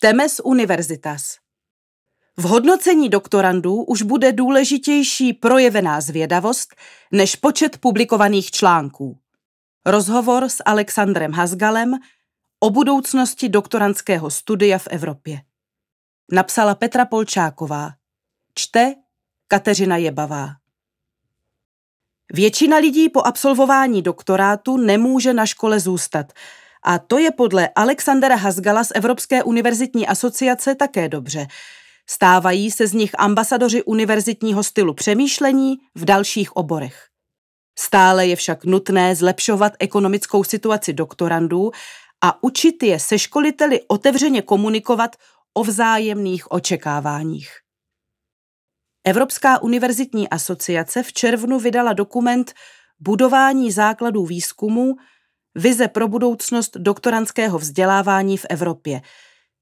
Čteme z Univerzitas. V hodnocení doktorandů už bude důležitější projevená zvědavost než počet publikovaných článků. Rozhovor s Alexandrem Hasgalem o budoucnosti doktorandského studia v Evropě. Napsala Petra Polčáková. Čte Kateřina Jebavá. Většina lidí po absolvování doktorátu nemůže na škole zůstat. A to je podle Alexandra Hasgala z Evropské univerzitní asociace také dobře. Stávají se z nich ambasadoři univerzitního stylu přemýšlení v dalších oborech. Stále je však nutné zlepšovat ekonomickou situaci doktorandů a učit je se školiteli otevřeně komunikovat o vzájemných očekáváních. Evropská univerzitní asociace v červnu vydala dokument Budování základů výzkumu Vize pro budoucnost doktorandského vzdělávání v Evropě,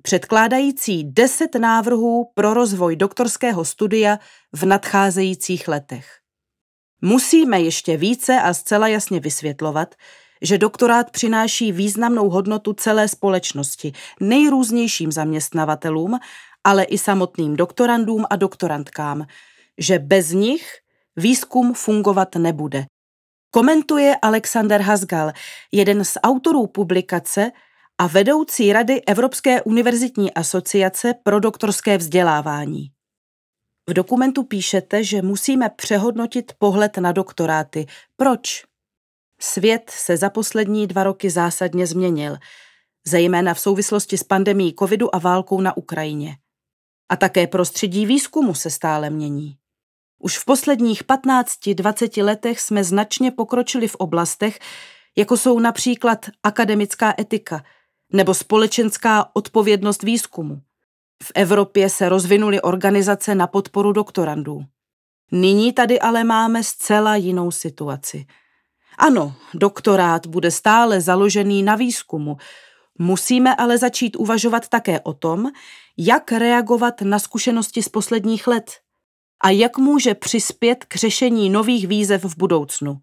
předkládající deset návrhů pro rozvoj doktorského studia v nadcházejících letech. Musíme ještě více a zcela jasně vysvětlovat, že doktorát přináší významnou hodnotu celé společnosti, nejrůznějším zaměstnavatelům, ale i samotným doktorandům a doktorandkám, že bez nich výzkum fungovat nebude. Komentuje Alexander Hasgal, jeden z autorů publikace a vedoucí rady Evropské univerzitní asociace pro doktorské vzdělávání. V dokumentu píšete, že musíme přehodnotit pohled na doktoráty. Proč? Svět se za poslední dva roky zásadně změnil, zejména v souvislosti s pandemí covidu a válkou na Ukrajině. A také prostředí výzkumu se stále mění. Už v posledních 15-20 letech jsme značně pokročili v oblastech, jako jsou například akademická etika nebo společenská odpovědnost výzkumu. V Evropě se rozvinuly organizace na podporu doktorandů. Nyní tady ale máme zcela jinou situaci. Ano, doktorát bude stále založený na výzkumu. Musíme ale začít uvažovat také o tom, jak reagovat na zkušenosti z posledních let a jak může přispět k řešení nových výzev v budoucnu.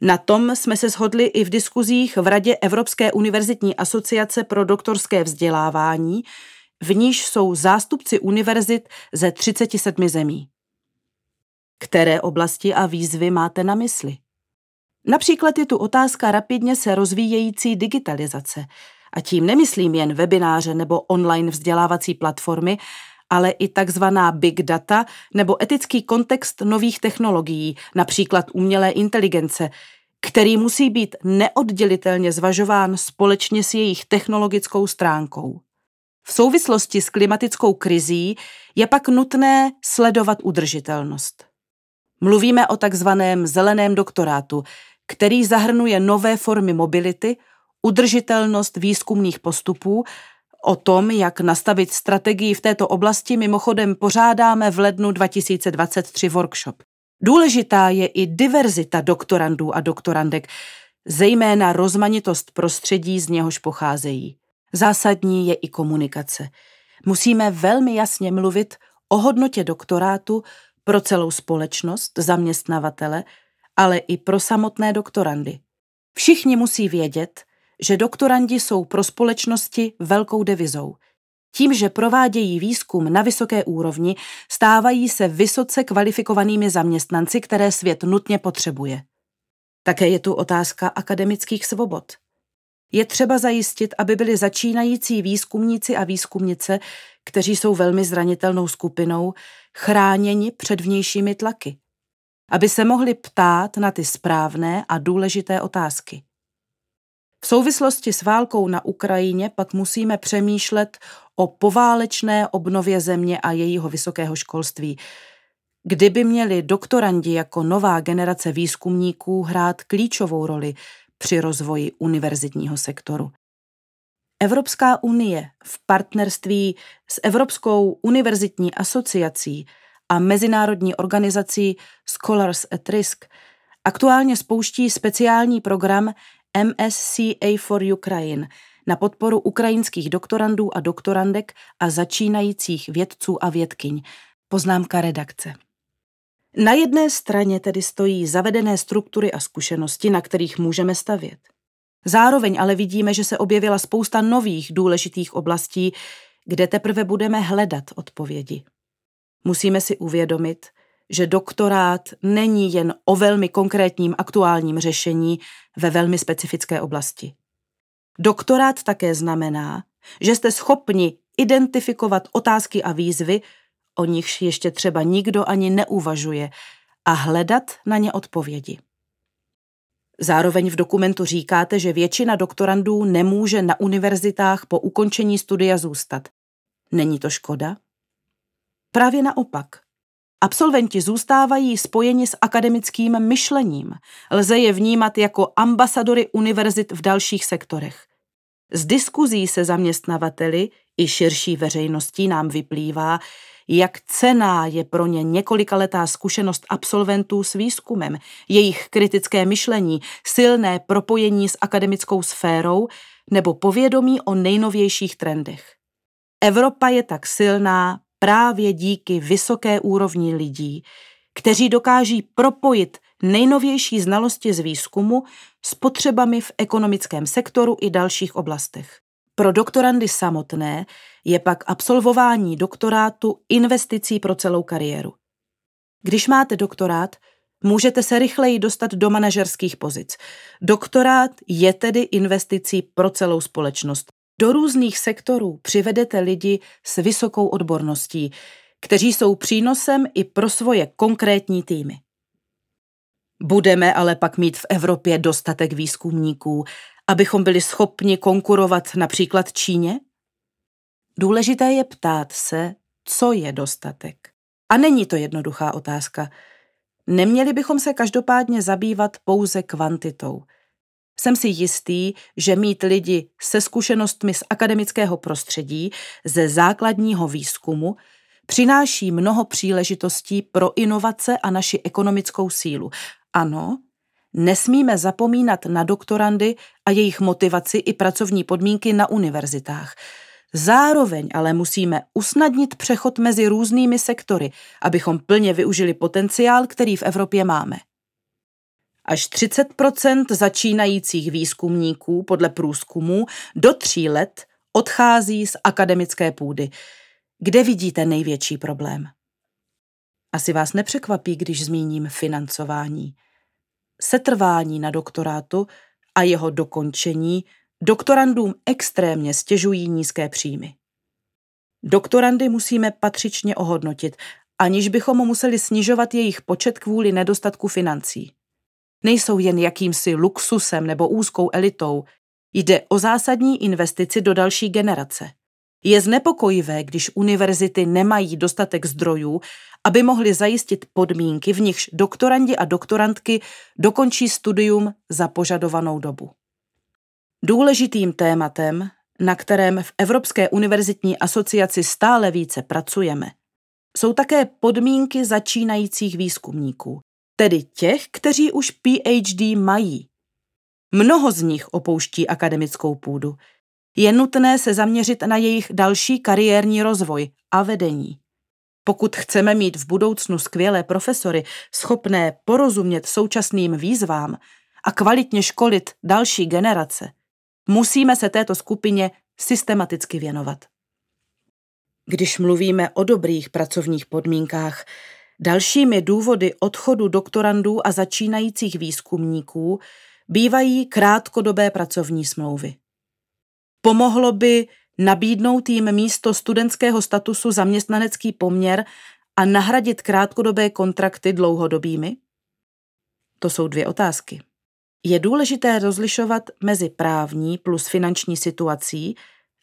Na tom jsme se shodli i v diskuzích v Radě Evropské univerzitní asociace pro doktorské vzdělávání, v níž jsou zástupci univerzit ze 37 zemí. Které oblasti a výzvy máte na mysli? Například je tu otázka rapidně se rozvíjející digitalizace. A tím nemyslím jen webináře nebo online vzdělávací platformy, ale i takzvaná big data nebo etický kontext nových technologií, například umělé inteligence, který musí být neoddělitelně zvažován společně s jejich technologickou stránkou. V souvislosti s klimatickou krizí je pak nutné sledovat udržitelnost. Mluvíme o takzvaném zeleném doktorátu, který zahrnuje nové formy mobility, udržitelnost výzkumných postupů, o tom, jak nastavit strategii v této oblasti, mimochodem pořádáme v lednu 2023 workshop. Důležitá je i diverzita doktorandů a doktorandek, zejména rozmanitost prostředí, z něhož pocházejí. Zásadní je i komunikace. Musíme velmi jasně mluvit o hodnotě doktorátu pro celou společnost, zaměstnavatele, ale i pro samotné doktorandy. Všichni musí vědět, že doktorandi jsou pro společnosti velkou devizou. Tím, že provádějí výzkum na vysoké úrovni, stávají se vysoce kvalifikovanými zaměstnanci, které svět nutně potřebuje. Také je tu otázka akademických svobod. Je třeba zajistit, aby byli začínající výzkumníci a výzkumnice, kteří jsou velmi zranitelnou skupinou, chráněni před vnějšími tlaky. Aby se mohli ptát na ty správné a důležité otázky. V souvislosti s válkou na Ukrajině pak musíme přemýšlet o poválečné obnově země a jejího vysokého školství, kdyby měli doktorandi jako nová generace výzkumníků hrát klíčovou roli při rozvoji univerzitního sektoru. Evropská unie v partnerství s Evropskou univerzitní asociací a mezinárodní organizací Scholars at Risk aktuálně spouští speciální program MSCA for Ukraine na podporu ukrajinských doktorandů a doktorandek a začínajících vědců a vědkyň. Poznámka redakce. Na jedné straně tedy stojí zavedené struktury a zkušenosti, na kterých můžeme stavět. Zároveň ale vidíme, že se objevila spousta nových důležitých oblastí, kde teprve budeme hledat odpovědi. Musíme si uvědomit, že doktorát není jen o velmi konkrétním aktuálním řešení ve velmi specifické oblasti. Doktorát také znamená, že jste schopni identifikovat otázky a výzvy, o nichž ještě třeba nikdo ani neuvažuje, a hledat na ně odpovědi. Zároveň v dokumentu říkáte, že většina doktorandů nemůže na univerzitách po ukončení studia zůstat. Není to škoda? Právě naopak. Absolventi zůstávají spojeni s akademickým myšlením. Lze je vnímat jako ambasadory univerzit v dalších sektorech. Z diskuzí se zaměstnavateli i širší veřejností nám vyplývá, jak cená je pro ně několikaletá zkušenost absolventů s výzkumem, jejich kritické myšlení, silné propojení s akademickou sférou nebo povědomí o nejnovějších trendech. Evropa je tak silná právě díky vysoké úrovni lidí, kteří dokáží propojit nejnovější znalosti z výzkumu s potřebami v ekonomickém sektoru i dalších oblastech. Pro doktorandy samotné je pak absolvování doktorátu investicí pro celou kariéru. Když máte doktorát, můžete se rychleji dostat do manažerských pozic. Doktorát je tedy investicí pro celou společnost. Do různých sektorů přivedete lidi s vysokou odborností, kteří jsou přínosem i pro svoje konkrétní týmy. Budeme ale pak mít v Evropě dostatek výzkumníků, abychom byli schopni konkurovat například Číně? Důležité je ptát se, co je dostatek. A není to jednoduchá otázka. Neměli bychom se každopádně zabývat pouze kvantitou. Jsem si jistý, že mít lidi se zkušenostmi z akademického prostředí, ze základního výzkumu, přináší mnoho příležitostí pro inovace a naši ekonomickou sílu. Ano, nesmíme zapomínat na doktorandy a jejich motivaci i pracovní podmínky na univerzitách. Zároveň ale musíme usnadnit přechod mezi různými sektory, abychom plně využili potenciál, který v Evropě máme. Až 30% začínajících výzkumníků podle průzkumu do tří let odchází z akademické půdy. Kde vidíte největší problém? Asi vás nepřekvapí, když zmíním financování. Setrvání na doktorátu a jeho dokončení doktorandům extrémně stěžují nízké příjmy. Doktorandy musíme patřičně ohodnotit, aniž bychom museli snižovat jejich počet kvůli nedostatku financí. Nejsou jen jakýmsi luxusem nebo úzkou elitou, jde o zásadní investici do další generace. Je znepokojivé, když univerzity nemají dostatek zdrojů, aby mohly zajistit podmínky, v nichž doktorandi a doktorantky dokončí studium za požadovanou dobu. Důležitým tématem, na kterém v Evropské univerzitní asociaci stále více pracujeme, jsou také podmínky začínajících výzkumníků, tedy těch, kteří už PhD mají. Mnoho z nich opouští akademickou půdu. Je nutné se zaměřit na jejich další kariérní rozvoj a vedení. Pokud chceme mít v budoucnu skvělé profesory, schopné porozumět současným výzvám a kvalitně školit další generace, musíme se této skupině systematicky věnovat. Když mluvíme o dobrých pracovních podmínkách, dalšími důvody odchodu doktorandů a začínajících výzkumníků bývají krátkodobé pracovní smlouvy. Pomohlo by nabídnout jim místo studentského statusu zaměstnanecký poměr a nahradit krátkodobé kontrakty dlouhodobými? To jsou dvě otázky. Je důležité rozlišovat mezi právní plus finanční situací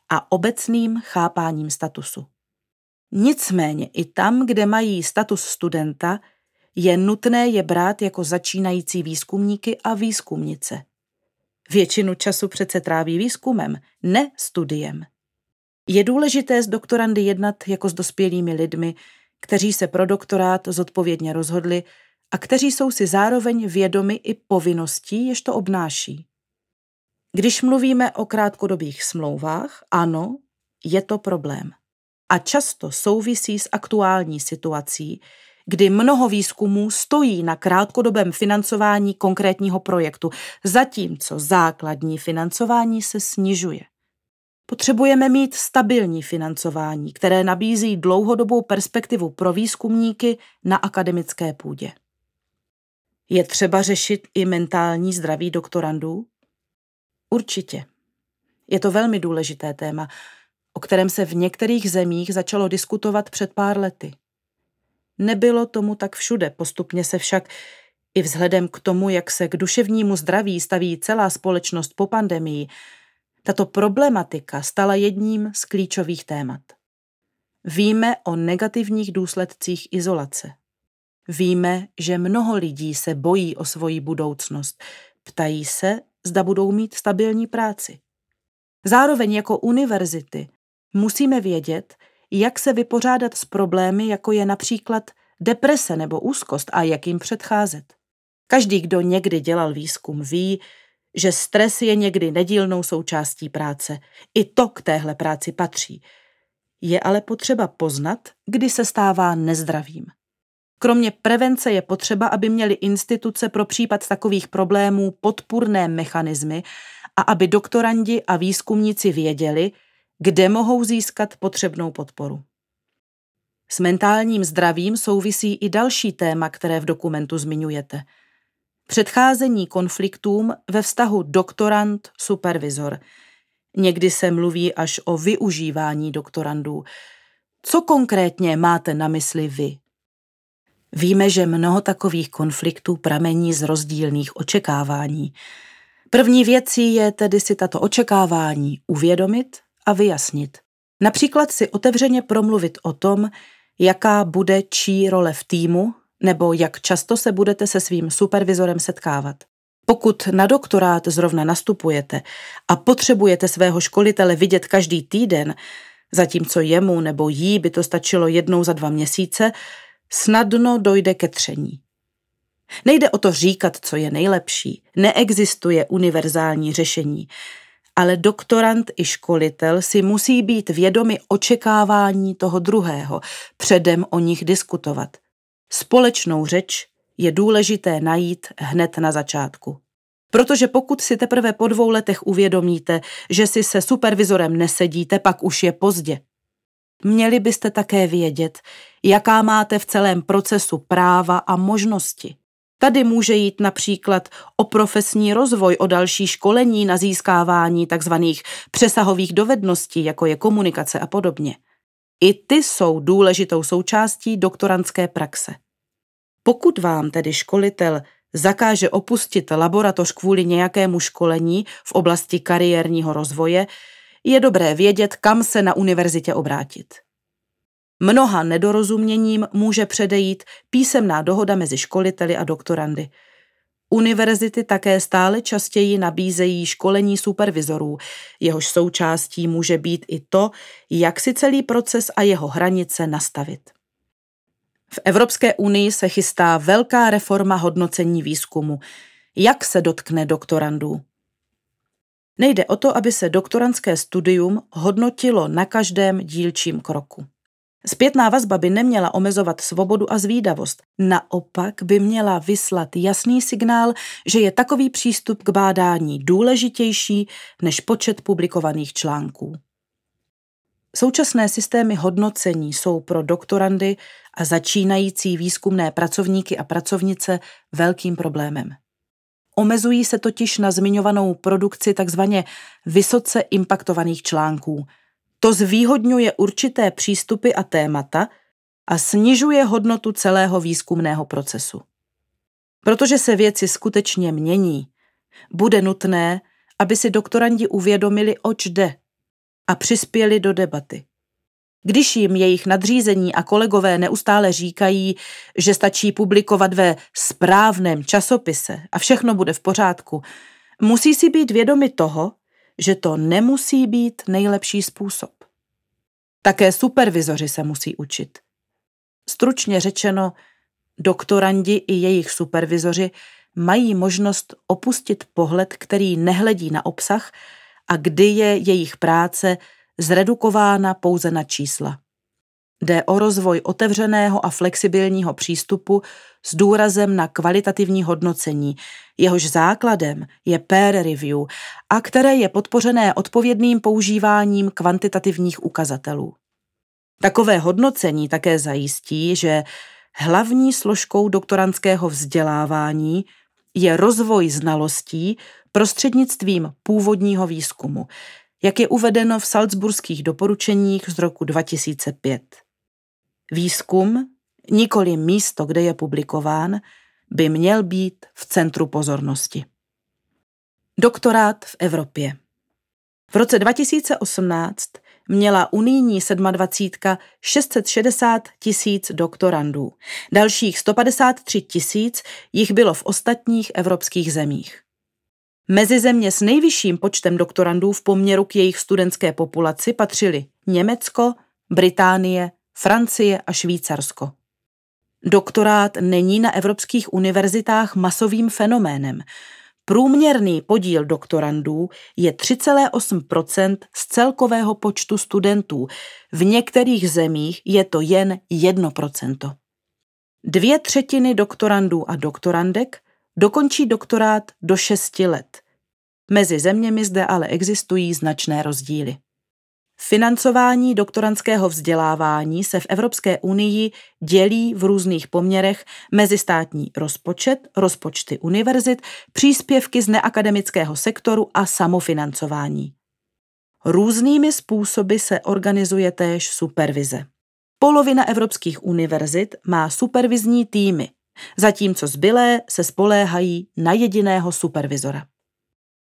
a obecným chápáním statusu. Nicméně i tam, kde mají status studenta, je nutné je brát jako začínající výzkumníky a výzkumnice. Většinu času přece tráví výzkumem, ne studiem. Je důležité s doktorandy jednat jako s dospělými lidmi, kteří se pro doktorát zodpovědně rozhodli a kteří jsou si zároveň vědomi i povinností, jež to obnáší. Když mluvíme o krátkodobých smlouvách, ano, je to problém. A často souvisí s aktuální situací, kdy mnoho výzkumů stojí na krátkodobém financování konkrétního projektu, zatímco základní financování se snižuje. Potřebujeme mít stabilní financování, které nabízí dlouhodobou perspektivu pro výzkumníky na akademické půdě. Je třeba řešit i mentální zdraví doktorandů? Určitě. Je to velmi důležité téma, o kterém se v některých zemích začalo diskutovat před pár lety. Nebylo tomu tak všude, postupně se však i vzhledem k tomu, jak se k duševnímu zdraví staví celá společnost po pandemii, tato problematika stala jedním z klíčových témat. Víme o negativních důsledcích izolace. Víme, že mnoho lidí se bojí o svoji budoucnost. Ptají se, zda budou mít stabilní práci. Zároveň jako univerzity musíme vědět, jak se vypořádat s problémy, jako je například deprese nebo úzkost a jak jim předcházet. Každý, kdo někdy dělal výzkum, ví, že stres je někdy nedílnou součástí práce. I to k téhle práci patří. Je ale potřeba poznat, kdy se stává nezdravým. Kromě prevence je potřeba, aby měly instituce pro případ takových problémů podpůrné mechanismy a aby doktorandi a výzkumníci věděli, kde mohou získat potřebnou podporu. S mentálním zdravím souvisí i další téma, které v dokumentu zmiňujete – Předcházení konfliktům ve vztahu doktorant-supervizor. Někdy se mluví až o využívání doktorandů. Co konkrétně máte na mysli vy? Víme, že mnoho takových konfliktů pramení z rozdílných očekávání. První věcí je tedy si tato očekávání uvědomit a vyjasnit. Například si otevřeně promluvit o tom, jaká bude čí role v týmu nebo jak často se budete se svým supervizorem setkávat. Pokud na doktorát zrovna nastupujete a potřebujete svého školitele vidět každý týden, zatímco jemu nebo jí by to stačilo jednou za dva měsíce, snadno dojde ke tření. Nejde o to říkat, co je nejlepší. Neexistuje univerzální řešení. Ale doktorant i školitel si musí být vědomi očekávání toho druhého, předem o nich diskutovat – Společnou řeč je důležité najít hned na začátku. Protože pokud si teprve po dvou letech uvědomíte, že si se supervizorem nesedíte, pak už je pozdě. Měli byste také vědět, jaká máte v celém procesu práva a možnosti. Tady může jít například o profesní rozvoj, o další školení na získávání tzv. přesahových dovedností, jako je komunikace a podobně. I ty jsou důležitou součástí doktorantské praxe. Pokud vám tedy školitel zakáže opustit laboratoř kvůli nějakému školení v oblasti kariérního rozvoje, je dobré vědět, kam se na univerzitě obrátit. Mnoha nedorozuměním může předejít písemná dohoda mezi školiteli a doktorandy. Univerzity také stále častěji nabízejí školení supervizorů, jehož součástí může být i to, jak si celý proces a jeho hranice nastavit. V Evropské unii se chystá velká reforma hodnocení výzkumu. Jak se dotkne doktorandů? Nejde o to, aby se doktorantské studium hodnotilo na každém dílčím kroku. Zpětná vazba by neměla omezovat svobodu a zvídavost. Naopak by měla vyslat jasný signál, že je takový přístup k bádání důležitější než počet publikovaných článků. Současné systémy hodnocení jsou pro doktorandy a začínající výzkumné pracovníky a pracovnice velkým problémem. Omezují se totiž na zmiňovanou produkci takzvaně vysoce impaktovaných článků. To zvýhodňuje určité přístupy a témata a snižuje hodnotu celého výzkumného procesu. Protože se věci skutečně mění, bude nutné, aby si doktorandi uvědomili, oč jde a přispěli do debaty. Když jim jejich nadřízení a kolegové neustále říkají, že stačí publikovat ve správném časopise a všechno bude v pořádku, musí si být vědomi toho, že to nemusí být nejlepší způsob. Také supervizoři se musí učit. Stručně řečeno, doktorandi i jejich supervizoři mají možnost opustit pohled, který nehledí na obsah a kdy je jejich práce zredukována pouze na čísla. Jde o rozvoj otevřeného a flexibilního přístupu s důrazem na kvalitativní hodnocení, jehož základem je peer review a které je podpořené odpovědným používáním kvantitativních ukazatelů. Takové hodnocení také zajistí, že hlavní složkou doktorantského vzdělávání je rozvoj znalostí prostřednictvím původního výzkumu, jak je uvedeno v Salzburských doporučeních z roku 2005. Výzkum, nikoli místo, kde je publikován, by měl být v centru pozornosti. Doktorát v Evropě. V roce 2018 měla unijní 27 660 tisíc doktorandů. Dalších 153 tisíc jich bylo v ostatních evropských zemích. Mezi země s nejvyšším počtem doktorandů v poměru k jejich studentské populaci patřily Německo, Británie, Francie a Švýcarsko. Doktorát není na evropských univerzitách masovým fenoménem. Průměrný podíl doktorandů je 3,8% z celkového počtu studentů. V některých zemích je to jen 1% Dvě třetiny doktorandů a doktorandek dokončí doktorát do 6 let. Mezi zeměmi zde ale existují značné rozdíly. Financování doktorantského vzdělávání se v Evropské unii dělí v různých poměrech mezi státní rozpočet, rozpočty univerzit, příspěvky z neakademického sektoru a samofinancování. Různými způsoby se organizuje též supervize. Polovina evropských univerzit má supervizní týmy, zatímco zbylé se spoléhají na jediného supervizora.